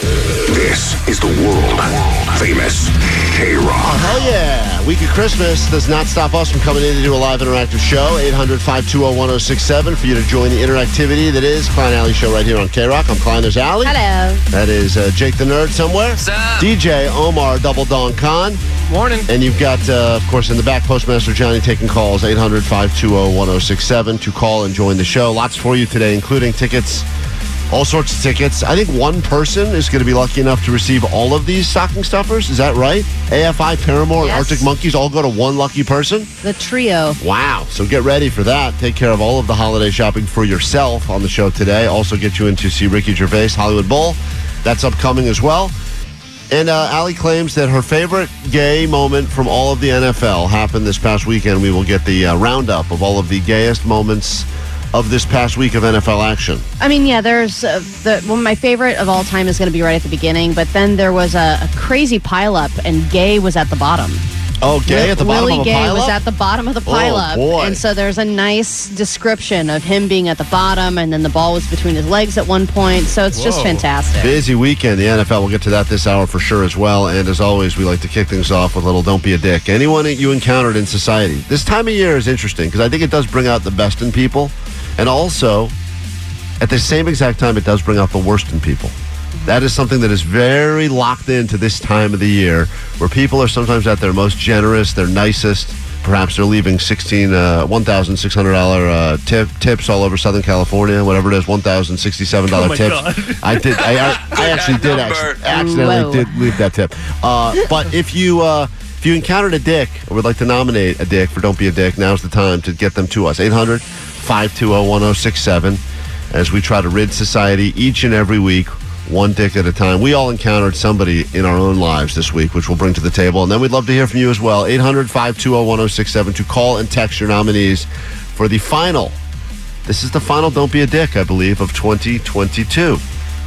This is the world famous K Rock. Oh, hell yeah. Week of Christmas does not stop us from coming in to do a live interactive show. 800 520 1067 for you to join the interactivity that is Klein Alley Show right here on K Rock. I'm Klein, there's Alley. Hello. That is uh, Jake the Nerd somewhere. DJ Omar Double Don Khan. Morning. And you've got, uh, of course, in the back, Postmaster Johnny taking calls 800 520 1067 to call and join the show. Lots for you today, including tickets. All sorts of tickets. I think one person is going to be lucky enough to receive all of these stocking stuffers. Is that right? AFI, Paramore, Yes. Arctic Monkeys all go to one lucky person? The trio. Wow. So get ready for that. Take care of all of the holiday shopping for yourself on the show today. Also get you in to see Ricky Gervais, Hollywood Bowl. That's upcoming as well. And uh, Allie claims that her favorite gay moment from all of the NFL happened this past weekend. We will get the uh, roundup of all of the gayest moments of this past week of NFL action. I mean, yeah, there's uh, the well, my favorite of all time is going to be right at the beginning, but then there was a, a crazy pileup, and Gay was at the bottom. Oh, gay at the bottom Willie of a Gay pileup? was at the bottom of the Oh, pileup, boy. and so there's a nice description of him being at the bottom, and then the ball was between his legs at one point. So it's just fantastic. Busy weekend. The NFL. We'll get to that this hour for sure as well. And as always, we like to kick things off with a little "Don't be a dick." Anyone that you encountered in society this time of year is interesting because I think it does bring out the best in people, and also at the same exact time, it does bring out the worst in people. That is something that is very locked into this time of the year, where people are sometimes at their most generous, their nicest. Perhaps they're leaving sixteen, uh, one thousand six hundred dollar uh, tip tips all over Southern California, whatever it is, one thousand sixty seven dollar Oh tips. God. I did. I, I, I actually did actually, accidentally did leave that tip. Uh, but if you uh, if you encountered a dick or would like to nominate a dick for Don't Be a Dick, now's the time to get them to us. 800 520 1067 as we try to rid society each and every week, one dick at a time. We all encountered somebody in our own lives this week, which we'll bring to the table. And then we'd love to hear from you as well. 800 520 1067 to call and text your nominees for the final. This is the final Don't Be a Dick, I believe, of 2022.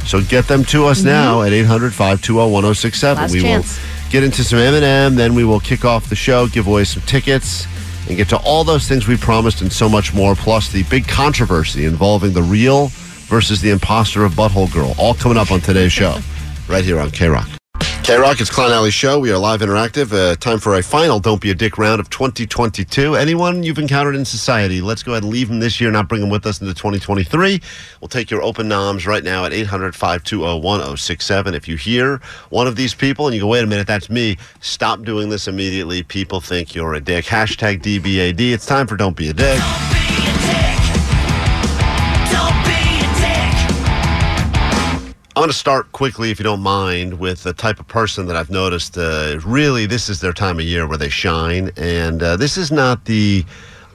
So get them to us now at 800 520 1067. Last We chance. will get into some M&M, then we will kick off the show, give away some tickets, and get to all those things we promised and so much more, plus the big controversy involving the real versus the imposter of Butthole Girl. All coming up on today's show, right here on K-Rock. K-Rock, it's Klein Alley Show. We are live interactive. Uh, time for a final Don't Be a Dick round of 2022. Anyone you've encountered in society, let's go ahead and leave them this year, not bring them with us into 2023. We'll take your open noms right now at 800 520 1067. If you hear one of these people and you go, wait a minute, that's me, stop doing this immediately. People think you're a dick. Hashtag DBAD. It's time for Don't Be a Dick. I'm going to start quickly, if you don't mind, with the type of person that I've noticed. Uh, really, this is their time of year where they shine. And uh, this is not the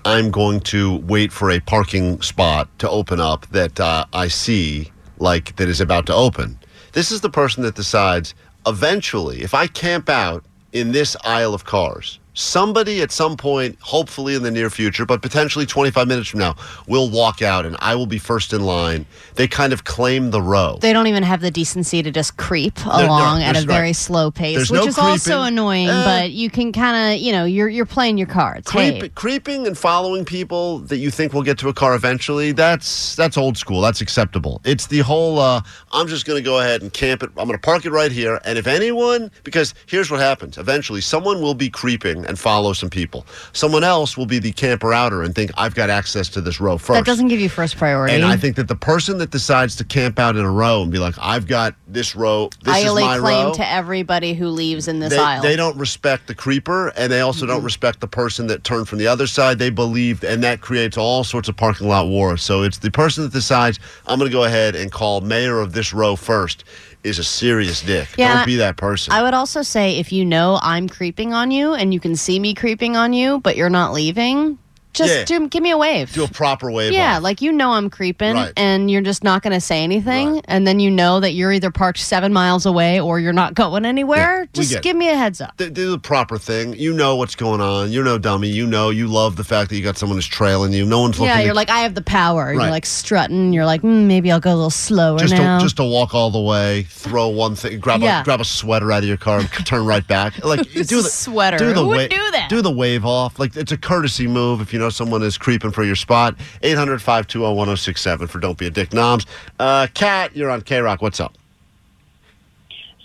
I'm going to wait for a parking spot to open up that uh, I see like that is about to open. This is the person that decides eventually, if I camp out in this aisle of cars, somebody at some point, hopefully in the near future, but potentially 25 minutes from now, will walk out and I will be first in line. They kind of claim the row. They don't even have the decency to just creep along at a very right. slow pace, There's which no is also annoying. Eh. but you can kind of, you know, you're you're playing your cards. Creep, Hey, creeping and following people that you think will get to a car eventually that's that's old school that's acceptable it's the whole uh, i'm just going to go ahead and camp it i'm going to park it right here and if anyone because here's what happens eventually someone will be creeping and follow some people. Someone else will be the camper outer and think I've got access to this row first. That doesn't give you first priority. And I think that the person that decides to camp out in a row and be like, I've got this row, this I is my claim row. to everybody who leaves in this they, aisle. they don't respect the creeper and they also don't respect the person that turned from the other side. They believe, and that creates all sorts of parking lot wars. So it's the person that decides, I'm going to go ahead and call mayor of this row first is a serious dick. Yeah, don't be that person. I would also say if you know I'm creeping on you and you can see me creeping on you, but you're not leaving, just Yeah. do, give me a wave. Do a proper wave. yeah, off. like you know I'm creeping Right. and you're just not going to say anything. Right. And then you know that you're either parked seven miles away or you're not going anywhere. Just it. give me a heads up. D- do the proper thing. You know what's going on. You're no dummy. You know you love the fact that you got someone who's trailing you. No one's looking. Yeah, to- you're like, I have the power. Right. You're like strutting. You're like, mm, maybe I'll go a little slower just now. to just to walk all the way, throw one thing, grab Yeah. a grab a sweater out of your car, and turn right back. Like do the Sweater. Do the Who would do that? Do the wave off. Like it's a courtesy move if you know someone is creeping for your spot. 800-520-1067 for Don't Be a Dick Noms. Uh, Kat, you're on K Rock. What's up?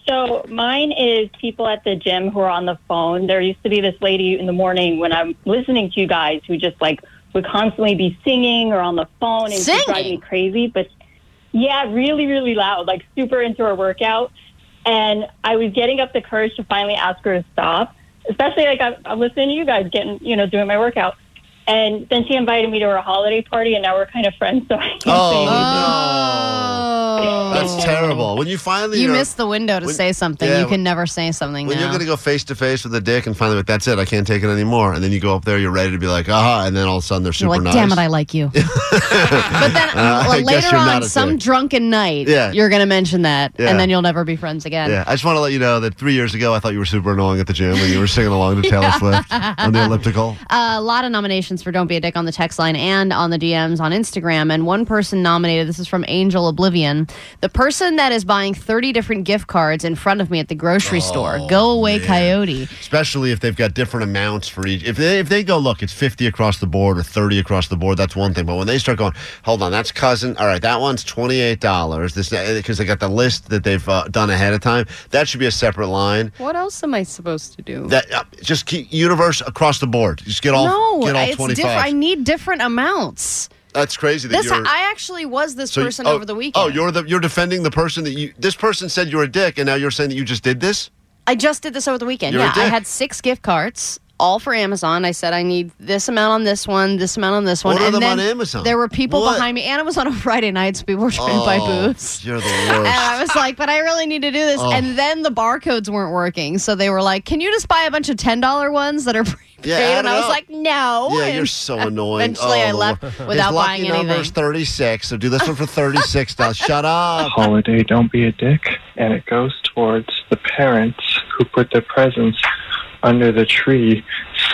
So mine is people at the gym who are on the phone. There used to be this lady in the morning when I'm listening to you guys who just like would constantly be singing or on the phone and Singing? she'd drive me crazy. But yeah, really, really loud, like super into her workout. And I was getting up the courage to finally ask her to stop, especially like I'm, I'm listening to you guys getting, you know, doing my workout. And then she invited me to her holiday party, and now we're kind of friends. So I can't say Oh, anything. no. Oh. That's terrible. When you finally You missed the window to when- say something. yeah, you can never say something When now. you're going to go face to face with a dick and finally, like, that's it, I can't take it anymore. And then you go up there, you're ready to be like, aha, and then all of a sudden they're You're super like, nice. damn it, I like you. but then Uh, well, later on, some dick. drunken night, Yeah. you're going to mention that, Yeah. and then you'll never be friends again. Yeah, I just want to let you know that three years ago, I thought you were super annoying at the gym when you were singing along to Taylor Swift on the elliptical. a lot of nominations for Don't Be a Dick on the text line and on the DMs on Instagram. And one person nominated, this is from Angel Oblivion, the person that is buying 30 different gift cards in front of me at the grocery store. Go away, coyote. Especially if they've got different amounts for each. If they if they go, look, it's fifty across the board or thirty across the board, that's one thing. But when they start going, hold on, that's cousin. All right, that one's twenty eight dollars. This because they got the list that they've uh, done ahead of time. That should be a separate line. What else am I supposed to do? That uh, just keep universe across the board. Just get all no, get all it's twenty different. I need different amounts. That's crazy. That This. I actually was this so you- person oh, over the oh, weekend. Oh, you're the you're defending the person that you. This person said you're a dick, and now you're saying that you just did this. I just did this over the weekend. You're yeah, I had six gift cards, all for Amazon. I said I need this amount on this one, this amount on this one. And them then on Amazon. There were people What? behind me, and it was on a Friday night, so people were trying to buy Oh, booze. You're the And I was like, but I really need to do this. Oh. And then the barcodes weren't working. So they were like, can you just buy a bunch of $10 ones that are prepaid? Yeah, add and I was up. like, no. Yeah, And you're so annoying. Eventually, Oh, I left without oh, His buying lucky number is anything. 36, so do this one for 36 dollars. Shut up. holiday, don't be a dick. And it goes towards the parents who put their presents under the tree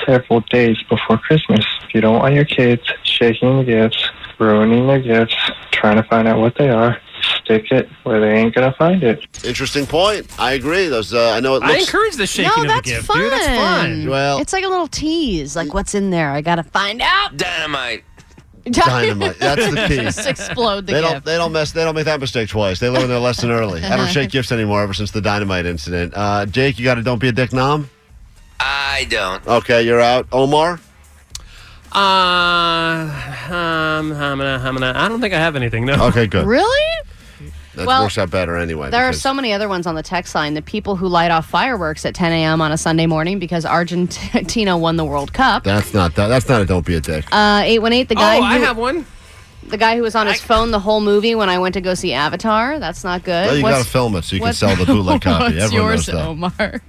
several days before Christmas. If you don't want your kids shaking the gifts, ruining their gifts, trying to find out what they are, stick it where they ain't gonna find it. Interesting point. I agree. Those uh, I know it I encourage the shaking No, of the that's gift, fun. dude. That's fun. Well- it's like a little tease. Like, what's in there? I got to find out. Dynamite. Dynamite. That's the key. Just explode the They gift. don't. They don't mess. They don't make that mistake twice. They learn their lesson early. I don't shake gifts anymore ever since the dynamite incident. Uh, Jake, you got to don't be a dick nom. I don't. Okay, you're out. Omar. Uh, um, I'm gonna, I'm gonna, I don't think I have anything. No. Okay, good. Really? That Well, works out better anyway. There are so many other ones on the text line. The people who light off fireworks at 10 a.m. on a Sunday morning because Argentina won the World Cup. That's not that. That's not a don't be a dick. Uh, 818, the guy. Oh, guy, I have one. the guy who was on his phone the whole movie when I went to go see Avatar. That's not good. well, you What's- got to film it so you can sell the bootleg copy. What's Everyone yours, knows that. Omar?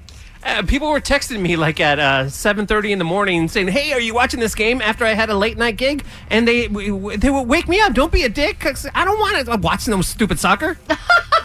Uh, people were texting me like at uh, 7:30 in the morning saying, "Hey, are you watching this game?" After I had a late night gig, and they w- w- they would wake me up. Don't be a dick. 'cause I don't want to. I'm watching them stupid soccer.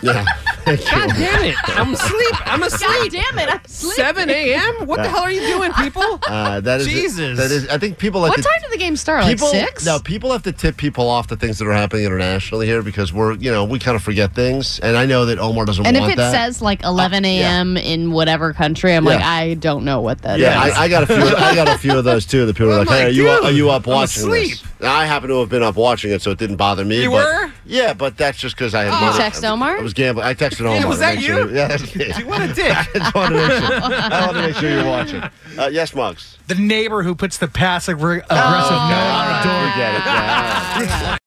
Yeah. Thank you. God damn it! I'm asleep. I'm asleep. God asleep. damn it! I'm sleeping. 7 a.m. What the hell are you doing, people? Uh, that is Jesus. That is. I think people like What to, time did the game start? Like people, six? No, people have to tip people off the things that are happening internationally here because we're, you know, we kind of forget things. And I know that Omar doesn't And if it that. says like 11 Uh, yeah. a.m. in whatever country, I'm like, Yeah. I don't know what that is. yeah, I, I got a few. I got a few of those too. The people are I'm like, "Hey, like, are you dude, are you up I'm watching asleep. this?" I happen to have been up watching it, so it didn't bother me. You but- were? Yeah, but that's just because I had Oh. money. text Omar? I was gambling. I texted watched at home. Yeah, was to that make you? sure- Yeah, that's me. What a dick. I just wanted to make sure, I wanted to make sure you're watching. Uh, yes, Mugs. The neighbor who puts the passive aggressive note on the door. We get it. Yeah.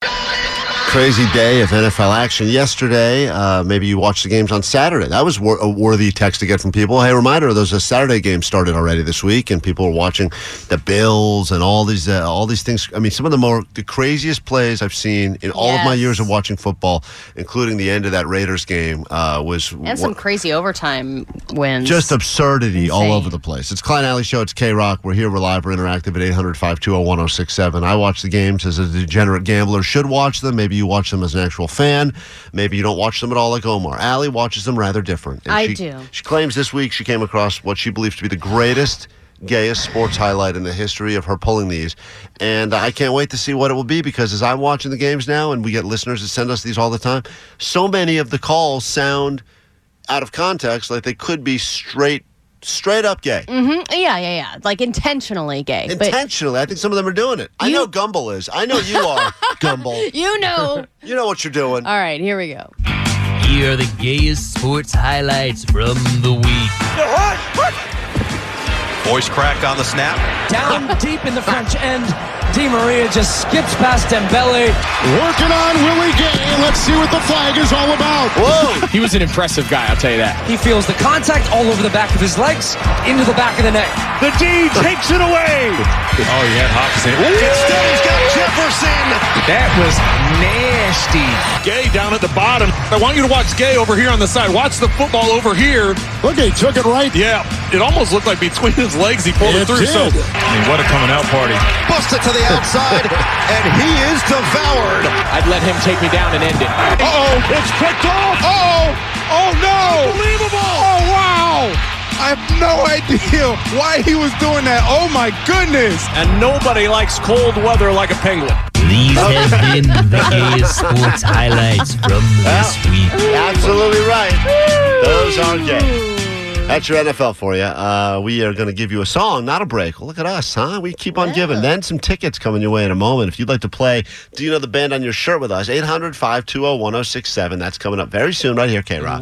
Crazy day of NFL action yesterday. Uh, maybe you watched the games on Saturday. That was wor- a worthy text to get from people. Hey, reminder: those uh, Saturday games started already this week, and people are watching the Bills and all these uh, all these things. I mean, some of the more the craziest plays I've seen in all of my years of watching football, including the end of that Raiders game, uh, was And some crazy overtime wins. just absurdity all over the place. It's Klein Alley Show. It's K Rock. We're here. We're live. We're interactive at 800 520 1067. I watch the games as a degenerate gambler. Should watch them. Maybe you watch them as an actual fan. Maybe you don't watch them at all like Omar. Allie watches them rather different. And I she, do. She claims this week she came across what she believes to be the greatest. Gayest sports highlight in the history of her pulling these. And I can't wait to see what it will be because as I'm watching the games now, and we get listeners that send us these all the time, so many of the calls sound out of context like they could be straight straight up gay. Mm-hmm. Yeah, yeah, yeah. Like intentionally gay. but Intentionally. I think some of them are doing it. I know Gumbel is. I know you are, Gumbel. you know. You know what you're doing. All right, here we go. Here are the gayest sports highlights from the week. Voice crack on the snap. Down deep in the French end. Di Maria just skips past Dembele. Working on Willie Gay. Let's see what the flag is all about. Whoa! he was an impressive guy, I'll tell you that. He feels the contact all over the back of his legs, into the back of the neck. The D takes it away. Oh, he had Hockenson. Instead, he's got Jefferson. That was nasty. Gay down at the bottom. I want you to watch Gay over here on the side. Watch the football over here. Look, he took it right. Yeah, it almost looked like between his legs he pulled it, It through. So. I mean, what a coming out party. Bust it to the outside, and he is devoured. I'd let him take me down and end it. Uh-oh, it's picked off. Uh-oh. Oh, no. Unbelievable. Oh, wow. I have no idea why he was doing that. Oh, my goodness. And nobody likes cold weather like a penguin. These have been the gayest sports highlights from this week. Absolutely right. Those are gay. That's your NFL for you. Uh, we are going to give you a song, not a break. Look at us, huh? We keep on giving. Then some tickets coming your way in a moment. If you'd like to play, do you know the band on your shirt with us? 800 520 1067. That's coming up very soon, right here, K Rock.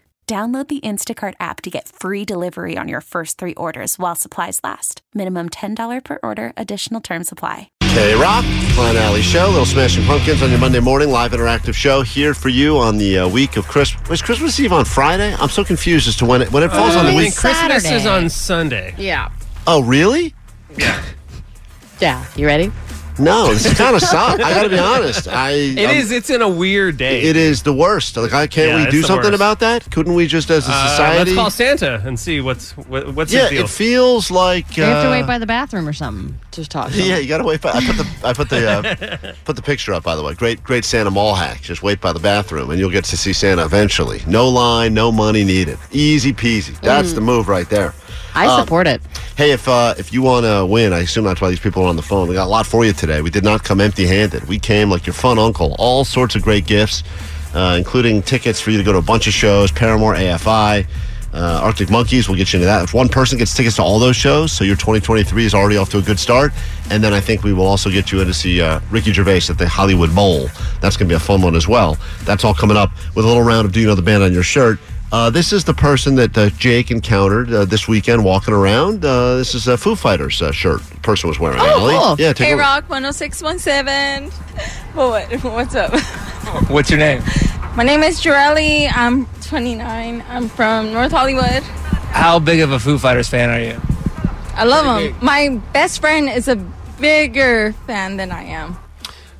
Download the Instacart app to get free delivery on your first three orders while supplies last. Minimum $10 per order, additional term supply. K Rock, Klein Alley Show, Little Smashing Pumpkins on your Monday morning live interactive show here for you on the uh, week of Christmas. Was Christmas Eve on Friday? I'm so confused as to when it when it falls on the week. mean, Christmas is on Sunday. Yeah. Oh, really? Yeah. yeah. You ready? No, this kind of suck. I got to be honest. I It I'm- is. It's in a weird day. It is the worst. Like, I can't Yeah, we do something worst. about that? Couldn't we just, as a Uh, society? let's call Santa and see what's what, what's yeah, deal. it feels like. You have to uh, wait by the bathroom or something. Just talk. to Yeah, him. you gotta wait. By, I put the I put the uh, put the picture up. By the way, great great Santa mall hack. Just wait by the bathroom, and you'll get to see Santa eventually. No line, no money needed. Easy peasy. That's Mm. the move right there. I Um, support it. Hey, if uh, if you want to win, I assume that's why these people are on the phone. We got a lot for you today. We did not come empty-handed. We came like your fun uncle. All sorts of great gifts, uh, including tickets for you to go to a bunch of shows. Paramore, AFI, uh, Arctic Monkeys. We'll get you into that. If one person gets tickets to all those shows, so your 2023 is already off to a good start. And then I think we will also get you in to see uh, Ricky Gervais at the Hollywood Bowl. That's going to be a fun one as well. That's all coming up with a little round of Do You Know the Band on your shirt. Uh, this is the person that uh, Jake encountered uh, this weekend walking around. Uh, this is a Foo Fighters uh, shirt the person was wearing. Allie. Yeah, take Hey a. Rock 10617. Well, what, what's up? What's your name? My name is Jorelli. I'm 29. I'm from North Hollywood. How big of a Foo Fighters fan are you? I love them. My best friend is a bigger fan than I am.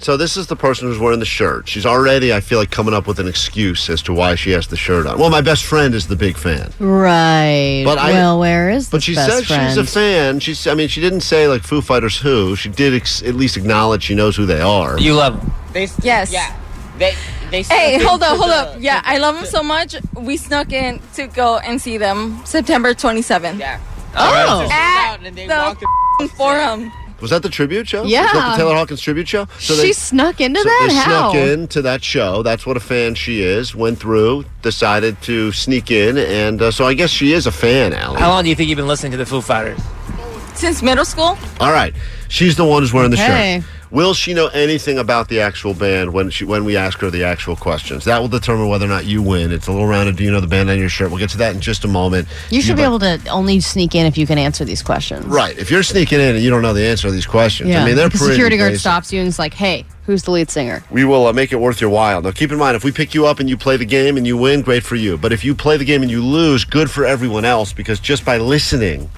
So this is the person who's wearing the shirt. She's already, I feel like, coming up with an excuse as to why she has the shirt on. Well, my best friend is the big fan. Right. But I- well, where is But this she best says friend? she's a fan. She's, I mean, she didn't say like Foo Fighters who. She did ex- at least acknowledge she knows who they are. You love them. yes. Yeah. They they Hey, hold up, hold the- up. Yeah, I love them so much. We snuck in to go and see them September 27th. Yeah. Oh. At the f***ing forum. Was that the tribute show? Yeah. Was that the Taylor Hawkins tribute show? So She snuck into so that? They How? snuck into that show. That's what a fan she is. Went through, decided to sneak in, and uh, so I guess she is a fan, Allie. How long do you think you've been listening to the Foo Fighters? Since middle school? All right, she's the one who's wearing the shirt. Will she know anything about the actual band when she when we ask her the actual questions? That will determine whether or not you win. It's a little round of do you know the band on your shirt? We'll get to that in just a moment. You should be but- able to only sneak in if you can answer these questions. Right. If you're sneaking in and you don't know the answer to these questions, Yeah. I mean they're the pretty security guard basic. stops you and is like, "Hey, who's the lead singer?" We will uh, make it worth your while. Now, keep in mind, if we pick you up and you play the game and you win, great for you. But if you play the game and you lose, good for everyone else because just by listening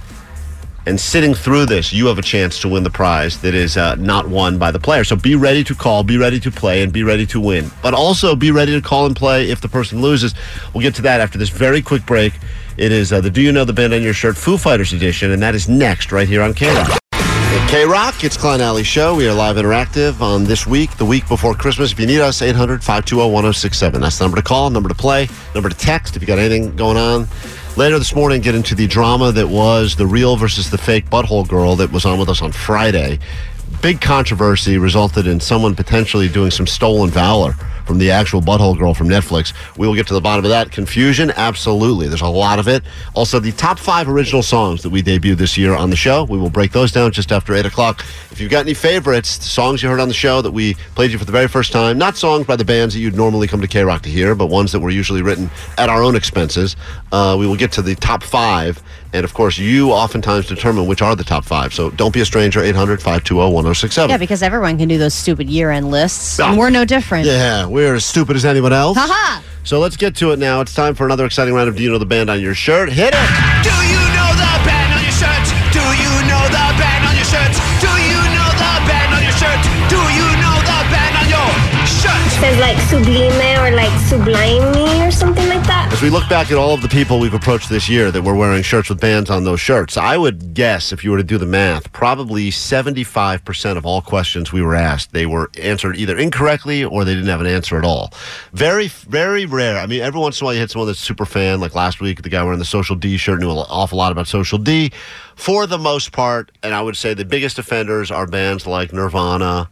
and sitting through this, you have a chance to win the prize that is uh, not won by the player. So be ready to call, be ready to play, and be ready to win. But also be ready to call and play if the person loses. We'll get to that after this very quick break. It is uh, the Do You Know the Band on Your Shirt Foo Fighters edition, and that is next right here on K Rock. K Rock, it's Klein Alley Show. We are live interactive on this week, the week before Christmas. If you need us, 800 520 1067. That's the number to call, number to play, number to text if you got anything going on. Later this morning, get into the drama that was the real versus the fake butthole girl that was on with us on Friday. Big controversy resulted in someone potentially doing some stolen valor from the actual butthole girl from Netflix. We will get to the bottom of that. Confusion? Absolutely. There's a lot of it. Also, the top five original songs that we debuted this year on the show. We will break those down just after 8 o'clock. If you've got any favorites, songs you heard on the show that we played you for the very first time, not songs by the bands that you'd normally come to K Rock to hear, but ones that were usually written at our own expenses, uh, we will get to the top five. And of course, you oftentimes determine which are the top five. So don't be a stranger, 800 520 1067. Yeah, because everyone can do those stupid year-end lists, Ah. and we're no different. Yeah, we're as stupid as anyone else. Ha-ha. So let's get to it now. It's time for another exciting round of Do You Know the Band on Your Shirt? Hit it! Do you know the band on your shirt? Do you know the band on your shirt? Do you know the band on your shirt? Do you know the band on your shirt? says like sublime or like sublime we look back at all of the people we've approached this year that were wearing shirts with bands on those shirts, I would guess, if you were to do the math, probably 75% of all questions we were asked, they were answered either incorrectly or they didn't have an answer at all. Very, very rare. I mean, every once in a while you hit someone that's super fan, like last week, the guy wearing the Social D shirt knew an awful lot about Social D. For the most part, and I would say the biggest offenders are bands like Nirvana.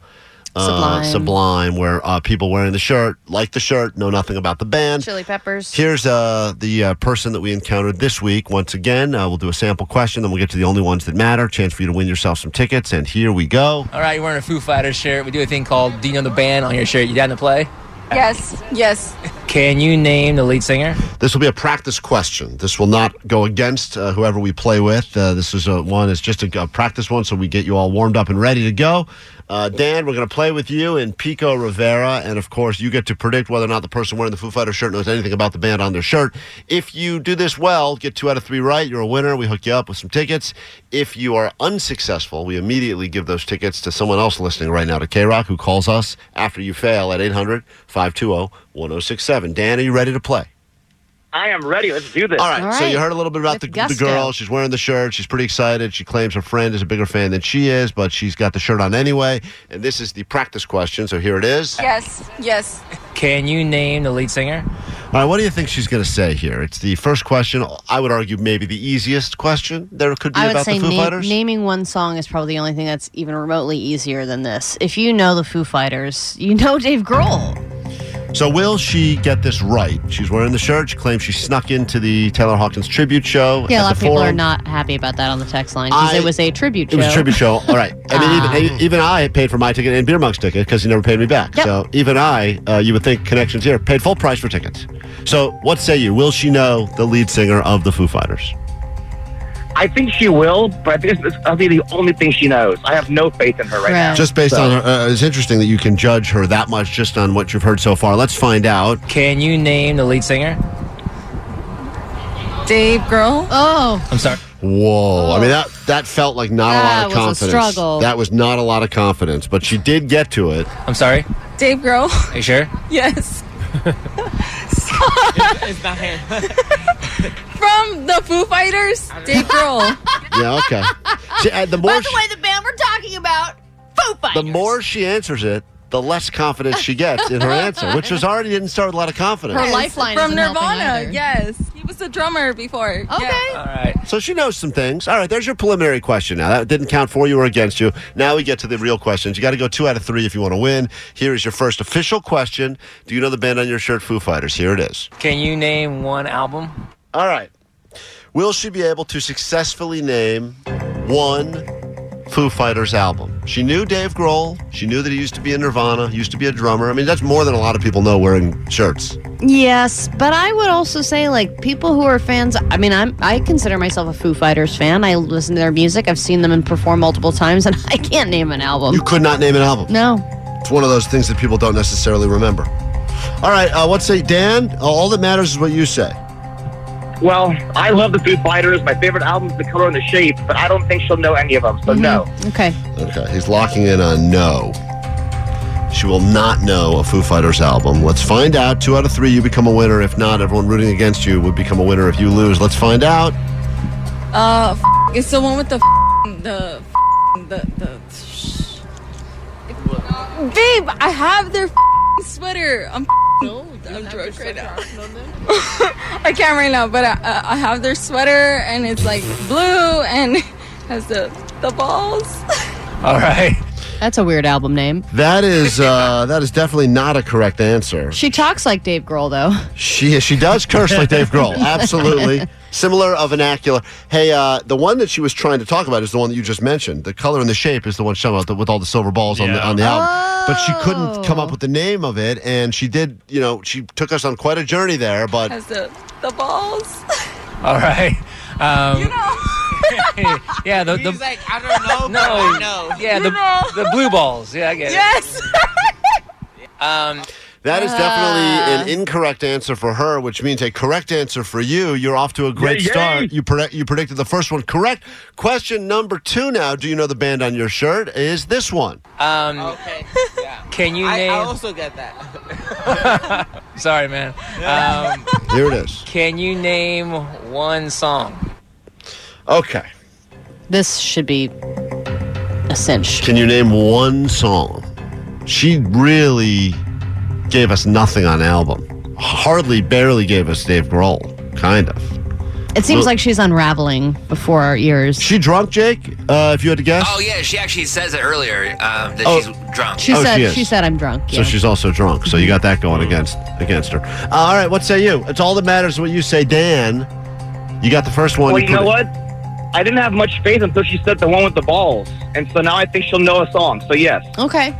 Uh, Sublime. Sublime, where uh, people wearing the shirt like the shirt, know nothing about the band. Chili peppers. Here's uh, the uh, person that we encountered this week. Once again, uh, we'll do a sample question, then we'll get to the only ones that matter. Chance for you to win yourself some tickets. And here we go. All right, you're wearing a Foo Fighters shirt. We do a thing called Do you know the band on your shirt? You down to play? Yes, yes. Can you name the lead singer? This will be a practice question. This will not go against uh, whoever we play with. Uh, this is a one. It's just a, a practice one, so we get you all warmed up and ready to go. Uh, Dan, we're going to play with you in Pico Rivera, and of course, you get to predict whether or not the person wearing the Foo Fighter shirt knows anything about the band on their shirt. If you do this well, get two out of three right, you're a winner. We hook you up with some tickets. If you are unsuccessful, we immediately give those tickets to someone else listening right now to K Rock who calls us after you fail at 800 520 1067. Dan, are you ready to play? I am ready. Let's do this. All right, so you heard a little bit about the, the girl. She's wearing the shirt. She's pretty excited. She claims her friend is a bigger fan than she is, but she's got the shirt on anyway. And this is the practice question. So here it is. Yes, yes. Can you name the lead singer? All right, what do you think she's going to say here? It's the first question. I would argue maybe the easiest question there could be I would about say the Foo na- Fighters. naming one song is probably the only thing that's even remotely easier than this. If you know the Foo Fighters, you know Dave Grohl. So will she get this right? She's wearing the shirt. She claims she snuck into the Taylor Hawkins tribute show. Yeah, a lot of people are not happy about that on the text line because it was a tribute It show. was a tribute show. All right. I mean, Ah. even, even I paid for my ticket and Beer Monk's ticket because he never paid me back. Yep. So even I, uh, you would think connections here, paid full price for tickets. So what say you? Will she know the lead singer of the Foo Fighters? I think she will, but I think this will be the only thing she knows. I have no faith in her right, now. Just based So- on her, uh, it's interesting that you can judge her that much just on what you've heard so far. Let's find out. Can you name the lead singer? Dave Grohl. Oh. I'm sorry. Whoa! I mean that that felt like not a lot That of was a confidence. struggle. That was not a lot of confidence, but she did get to it. I'm sorry. Dave Grohl. Are you sure? Yes. it's not him. From the Foo Fighters, Dave Grohl. Yeah. Okay. See, uh, the more By the way, the band we're talking about, Foo Fighters. the more she answers it, the less confidence she gets in her answer, which was already didn't start with a lot of confidence. Her lifeline from isn't helping Nirvana. either. Yes, he was a drummer before. Okay. All right. So she knows some things. All right, there's your preliminary question. Now that didn't count for you or against you. Now we get to the real questions. You got to go two out of three if you want to win. Here is your first official question. Do you know the band on your shirt, Foo Fighters? Here it is. Can you name one album? All right. Will she be able to successfully name one Foo Fighters album? She knew Dave Grohl. She knew that he used to be in Nirvana, used to be a drummer. I mean, that's more than a lot of people know wearing shirts. Yes, but I would also say like people who are fans. I mean, I'm I consider myself a Foo Fighters fan. I listen to their music. I've seen them and perform multiple times, and I can't name an album. You could not name an album. No. It's one of those things that people don't necessarily remember. All right, uh, what say, Dan? All that matters is what you say. Well, I love the Foo Fighters. My favorite album is The Color and the Shape, but I don't think she'll know any of them, so no. Okay. Okay, he's locking in on no. She will not know a Foo Fighters album. Let's find out. Two out of three, you become a winner. If not, everyone rooting against you would become a winner if you lose. Let's find out. Uh, f- it's the one with the f- the f- the the. Babe, I have their f- sweater. I'm no, I'm drunk right now. I can't right now, but I, uh, I have their sweater and it's like blue and has the the balls. All right. That's a weird album name. That is uh, that is definitely not a correct answer. She talks like Dave Grohl, though. She she does curse like Dave Grohl. Absolutely. Similar of vernacular. Hey, uh, the one that she was trying to talk about is the one that you just mentioned. The color and the shape is the one she's talking about the, with all the silver balls on the on the album. But she couldn't come up with the name of it, and she did. You know, she took us on quite a journey there. But Has the the balls. All right. Um, yeah, the, the like, I don't know. no, but I know. yeah, the the blue balls. Yeah, I get Yes. it. Um, that is Uh. definitely an incorrect answer for her, which means a correct answer for you. You're off to a great Yay, yay. start. You predict, you predicted the first one correct. Question number two now. Do you know the band on your shirt? Is this one? um, Okay. Yeah. can you I, I name? also get that. Sorry, man. Um, Here it is. can you name one song? Okay. This should be a cinch. Can you name one song? She really gave us nothing on album. Hardly, barely gave us Dave Grohl. Kind of. It seems Well- like she's unraveling before our ears. She drunk, Jake? Uh, if you had to guess? Oh yeah, she actually says it earlier um, that Oh. she's drunk. She Oh, said she she said I'm drunk. So she's also drunk. So you got that going against against her. Uh, all right, what say you? It's all that matters what you say, Dan. You got the first one. Well, you know put it- what? I didn't have much faith until she said the one with the balls, and so now I think she'll know a song. So yes. okay.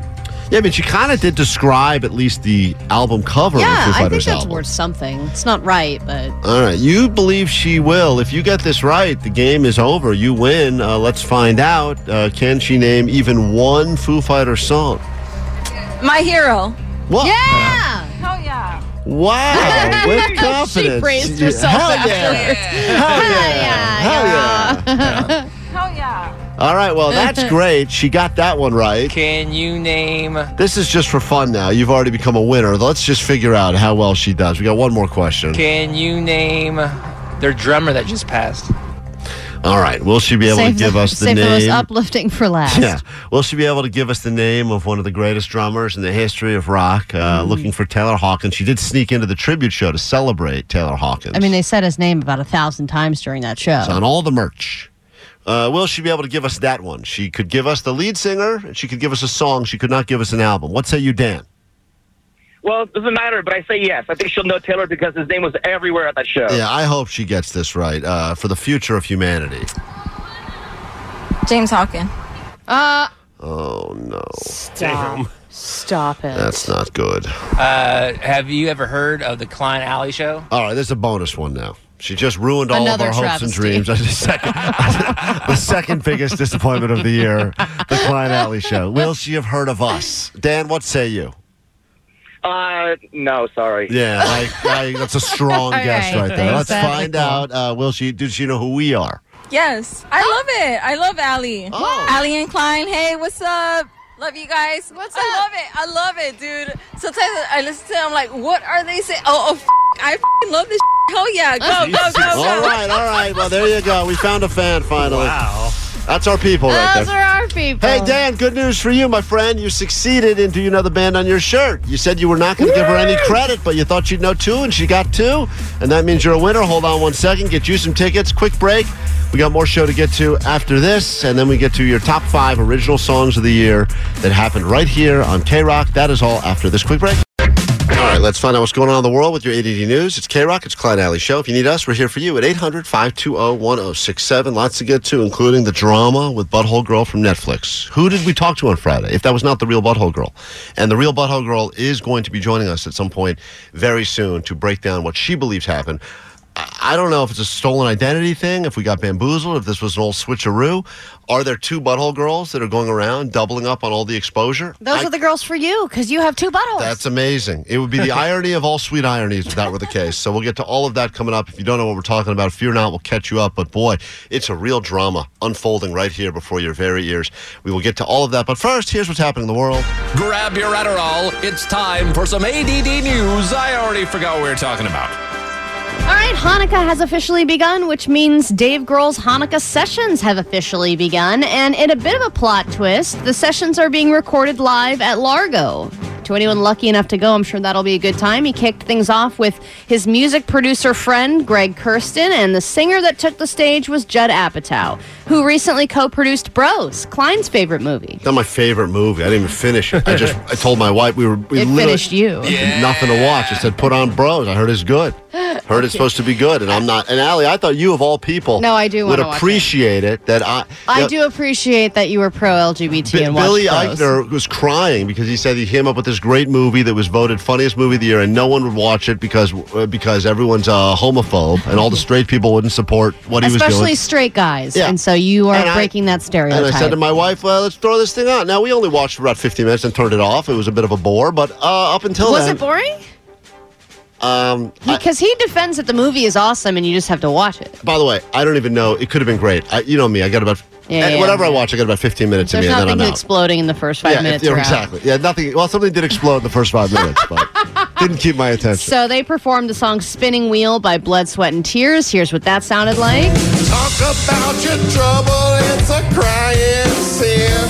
Yeah, I mean, she kind of did describe at least the album cover of Yeah, Foo I think that's album. worth something. It's not right, but All right, you believe she will. If you get this right, the game is over. You win. Uh, let's find out. Uh, can she name even one Foo Fighters song? My hero. What? yeah. Hell yeah. Wow, with confidence. she praised Yeah, herself Hell yeah. afterwards. Hell yeah. Hell yeah. Hell yeah. All right, well, that's great. She got that one right. Can you name? This is just for fun now. You've already become a winner. Let's just figure out how well she does. We got one more question. Can you name their drummer that just passed? All right, will she be able save to give the, us the save the most name? uplifting for last. Yeah. Will she be able to give us the name of one of the greatest drummers in the history of rock? Mm. Uh, Looking for Taylor Hawkins. She did sneak into the tribute show to celebrate Taylor Hawkins. I mean, they said his name about a thousand times during that show. It's on all the merch. Uh, will she be able to give us that one? She could give us the lead singer, and she could give us a song. She could not give us an album. What say you, Dan? Well, it doesn't matter, but I say yes. I think she'll know Taylor because his name was everywhere at that show. Yeah, I hope she gets this right uh, for the future of humanity. James Hawken. Uh, Oh no, stop. Stop it. that's not good. Uh, have you ever heard of the Klein Alley Show? All right, there's a bonus one now. She just ruined all Another of our hopes and travesty. dreams. the second, the second biggest disappointment of the year, the Klein Alley Show. Will she have heard of us? Dan, what say you? Uh, no, sorry. Yeah, I, I, that's a strong guess right, right there. thanks, Let's find out. Uh, will she? Did she know who we are? Yes. I love it. I love Allie. Oh. Allie and Klein. Hey, what's up? Love you guys. What's I up? I love it. I love it, dude. Sometimes I listen to it, I'm like, what are they saying? Oh, oh f- I f- love this. Hell yeah. Go, go, go, go. All right, all right. Well, there you go. We found a fan finally. Wow. That's our people right Those there. are our people. Hey, Dan, good news for you, my friend. You succeeded in Do You Know the Band on your shirt. You said you were not going to give her any credit, but you thought she'd know two, and she got two. And that means you're a winner. Hold on one second. Get you some tickets. Quick break. We got more show to get to after this, and then we get to your top five original songs of the year that happened right here on K Rock. That is all after this quick break. All right, let's find out what's going on in the world with your ADD News. It's K Rock, it's Klein Alley Show. If you need us, we're here for you at 800 520 1067. Lots to get to, including the drama with Butthole Girl from Netflix. Who did we talk to on Friday, if that was not the real Butthole Girl? And the real Butthole Girl is going to be joining us at some point very soon to break down what she believes happened. I I don't know if it's a stolen identity thing, if we got bamboozled, if this was an old switcheroo. Are there two butthole girls that are going around doubling up on all the exposure? Those I- are the girls for you because you have two buttholes. that's amazing. It would be the irony of all sweet ironies if that were the case. So we'll get to all of that coming up. If you don't know what we're talking about, fear not, we'll catch you up. But boy, it's a real drama unfolding right here before your very ears. We will get to all of that. But first, here's what's happening in the world. Grab your Adderall. It's time for some ADD news. I already forgot what we were talking about. All right, Hanukkah has officially begun, which means Dave Grohl's Hanukkah sessions have officially begun. And in a bit of a plot twist, the sessions are being recorded live at Largo. To anyone lucky enough to go, I'm sure that'll be a good time. He kicked things off with his music producer friend, Greg Kurstin, and the singer that took the stage was Judd Apatow, who recently co produced Bros, Klein's favorite movie. Not my favorite movie. I didn't even finish it. I just I told my wife we were we It literally- finished you. Nothing to watch. I said put on Bros. I heard it's good. Heard it's supposed to be good, and I'm not. And Allie, I thought you of all people No, I do would wanna it. appreciate it. That I I know, do appreciate that you were pro LGBT B- and Billy. Eichner was crying because he said he came up with this great movie that was voted funniest movie of the year, and no one would watch it because uh, because everyone's a homophobe, and all the straight people wouldn't support what he was doing. Especially straight guys. Yeah. And so you are And I- breaking that stereotype. And I said to my wife, "Well, let's throw this thing on." Now we only watched for about 15 minutes and turned it off. It was a bit of a bore, but uh, up until Was then, it boring? um, I- Because he defends that the movie is awesome and you just have to watch it. by the way, I don't even know. It could have been great. I, you know me. I got about Yeah, and yeah, whatever I watch. I got about 15 minutes in There's me, and then nothing I'm out. exploding in the first five yeah, minutes. yeah, you're out. exactly. Yeah, nothing. Well, something did explode in the first five minutes, but didn't keep my attention. So they performed the song Spinning Wheel by Blood, Sweat, and Tears. Here's what that sounded like. Talk about your trouble, it's a crying sin.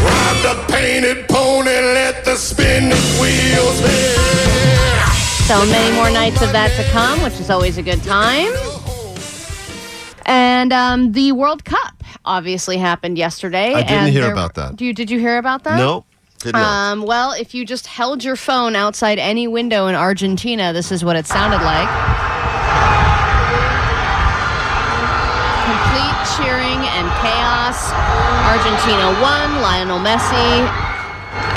Ride the painted pony, let the spinning wheels spin. So many more nights of that to come, which is always a good time. And um, the World Cup obviously happened yesterday. I didn't hear there- about that. Do you, did you hear about that? no. Um, well, if you just held your phone outside any window in Argentina, this is what it sounded like. Complete cheering and chaos. Argentina won. Lionel Messi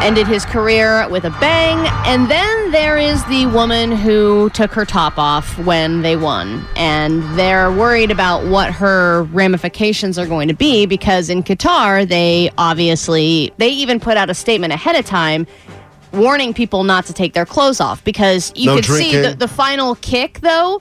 ended his career with a bang. And then there is the woman who took her top off when they won. And they're worried about what her ramifications are going to be because in Qatar, they obviously, they even put out a statement ahead of time warning people not to take their clothes off because you No could see the, the final kick though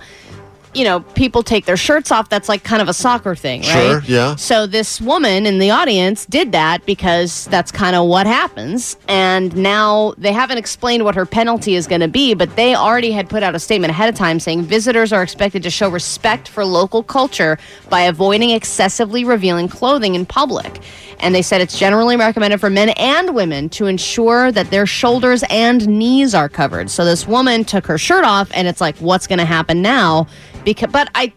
you know people take their shirts off that's like kind of a soccer thing right? Sure, yeah. so this woman in the audience did that because that's kind of what happens. And now they haven't explained what her penalty is going to be but they already had put out a statement ahead of time saying visitors are expected to show respect for local culture by avoiding excessively revealing clothing in public. And they said it's generally recommended for men and women to ensure that their shoulders and knees are covered. So this woman took her shirt off and it's like what's going to happen now because but i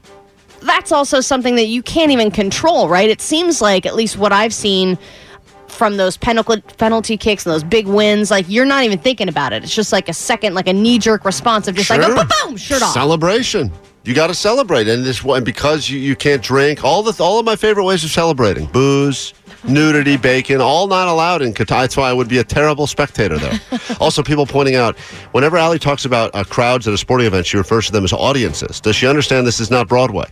that's also something that you can't even control, right? It seems like, at least what I've seen from those penalty penalty kicks and those big wins, like you're not even thinking about it. It's just like a second, like a knee jerk response of just like, oh, boom, boom, shirt off. Celebration. You got to celebrate, and this and because you, you can't drink all the all of my favorite ways of celebrating booze, nudity, bacon, all not allowed in Qatar. That's why I would be a terrible spectator there. also, people pointing out whenever Ali talks about uh, crowds at a sporting event, she refers to them as audiences. Does she understand this is not Broadway?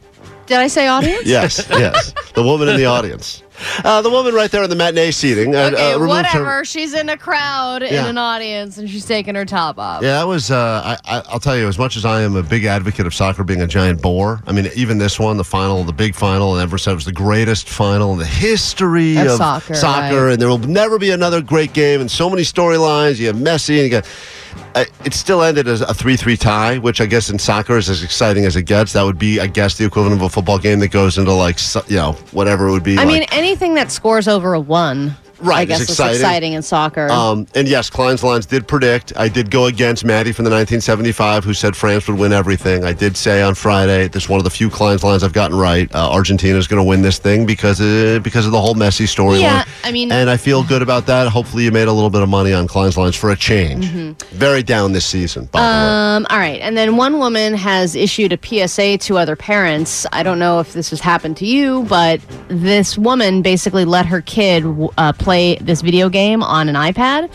Did I say audience? Yes, yes. The woman in the audience, uh, the woman right there in the matinee seating. Uh, Okay, uh, removed her- whatever. She's in a crowd in an audience and she's taking her top off. Yeah, that was. Uh, I, I, I'll tell you, as much as I am a big advocate of soccer being a giant bore, I mean, even this one, the final, the big final, and ever said it was the greatest final in the history Of of, soccer, right. and there will never be another great game, and so many storylines. You have Messi, and you got. It still ended as a 3-3 tie, which I guess in soccer is as exciting as it gets. That would be, I guess, the equivalent of a football game that goes into like, you know, whatever it would be. I like, mean, anything that scores over a one, Right, I guess it's exciting. exciting in soccer. Um, and yes, Klein's Lines did predict. I did go against Matty from the 1975, who said France would win everything. I did say on Friday, this is one of the few Klein's Lines I've gotten right. Uh, Argentina is going to win this thing because uh, because of the whole Messi storyline. Yeah, I mean- and I feel good about that. Hopefully, you made a little bit of money on Klein's Lines for a change. Mhm. Very down this season, by the way. Um, all right. And then one woman has issued a PSA to other parents. I don't know if this has happened to you, but this woman basically let her kid uh, play this video game on an iPad.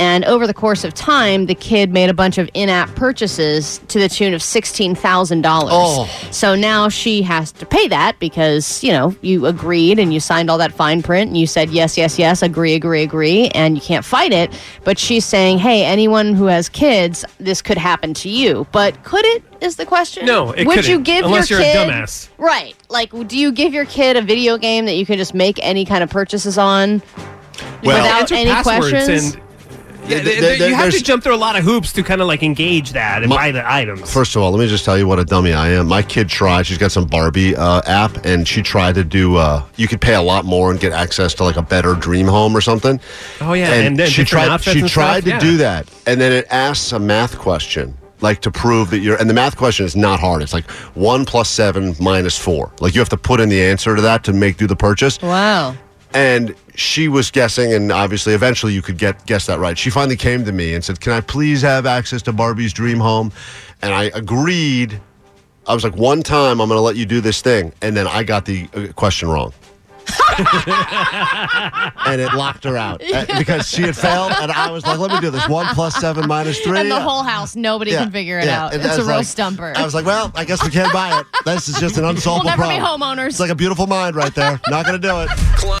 And over the course of time, the kid made a bunch of in app purchases to the tune of $16,000. Oh. So now she has to pay that because, you know, you agreed and you signed all that fine print and you said, yes, yes, yes, agree, agree, agree, and you can't fight it. But she's saying, hey, anyone who has kids, this could happen to you. But could it, is the question? No, it Would couldn't, you give unless your you're a dumbass. Right. Like, do you give your kid a video game that you can just make any kind of purchases on Well- without any passwords questions? and- Yeah, There- they- they- you have to jump through a lot of hoops to kind of like engage that and buy the items. First of all, let me just tell you what a dummy I am. My kid tried. She's got some Barbie uh, app, and she tried to do. Uh, you could pay a lot more and get access to like a better dream home or something. Oh, yeah, and then she tried. She tried stuff, to yeah. do that, and then it asks a math question. Like to prove that you're, and the math question is not hard. It's like one plus seven minus four. Like you have to put in the answer to that to make do the purchase. Wow. And she was guessing, and obviously, eventually, you could get guess that right. She finally came to me and said, "Can I please have access to Barbie's dream home?" And I agreed. I was like, "One time, I'm going to let you do this thing," and then I got the uh, question wrong. and it locked her out uh, because she had failed, and I was like, "Let me do this. One plus seven minus three. And the whole house, nobody Yeah, can figure it yeah. out. And It's a real like- stumper. I was like, "Well, I guess we can't buy it. This is just an unsolvable We'll never be problem." homeowners. It's like a beautiful mind right there. Not going to do it.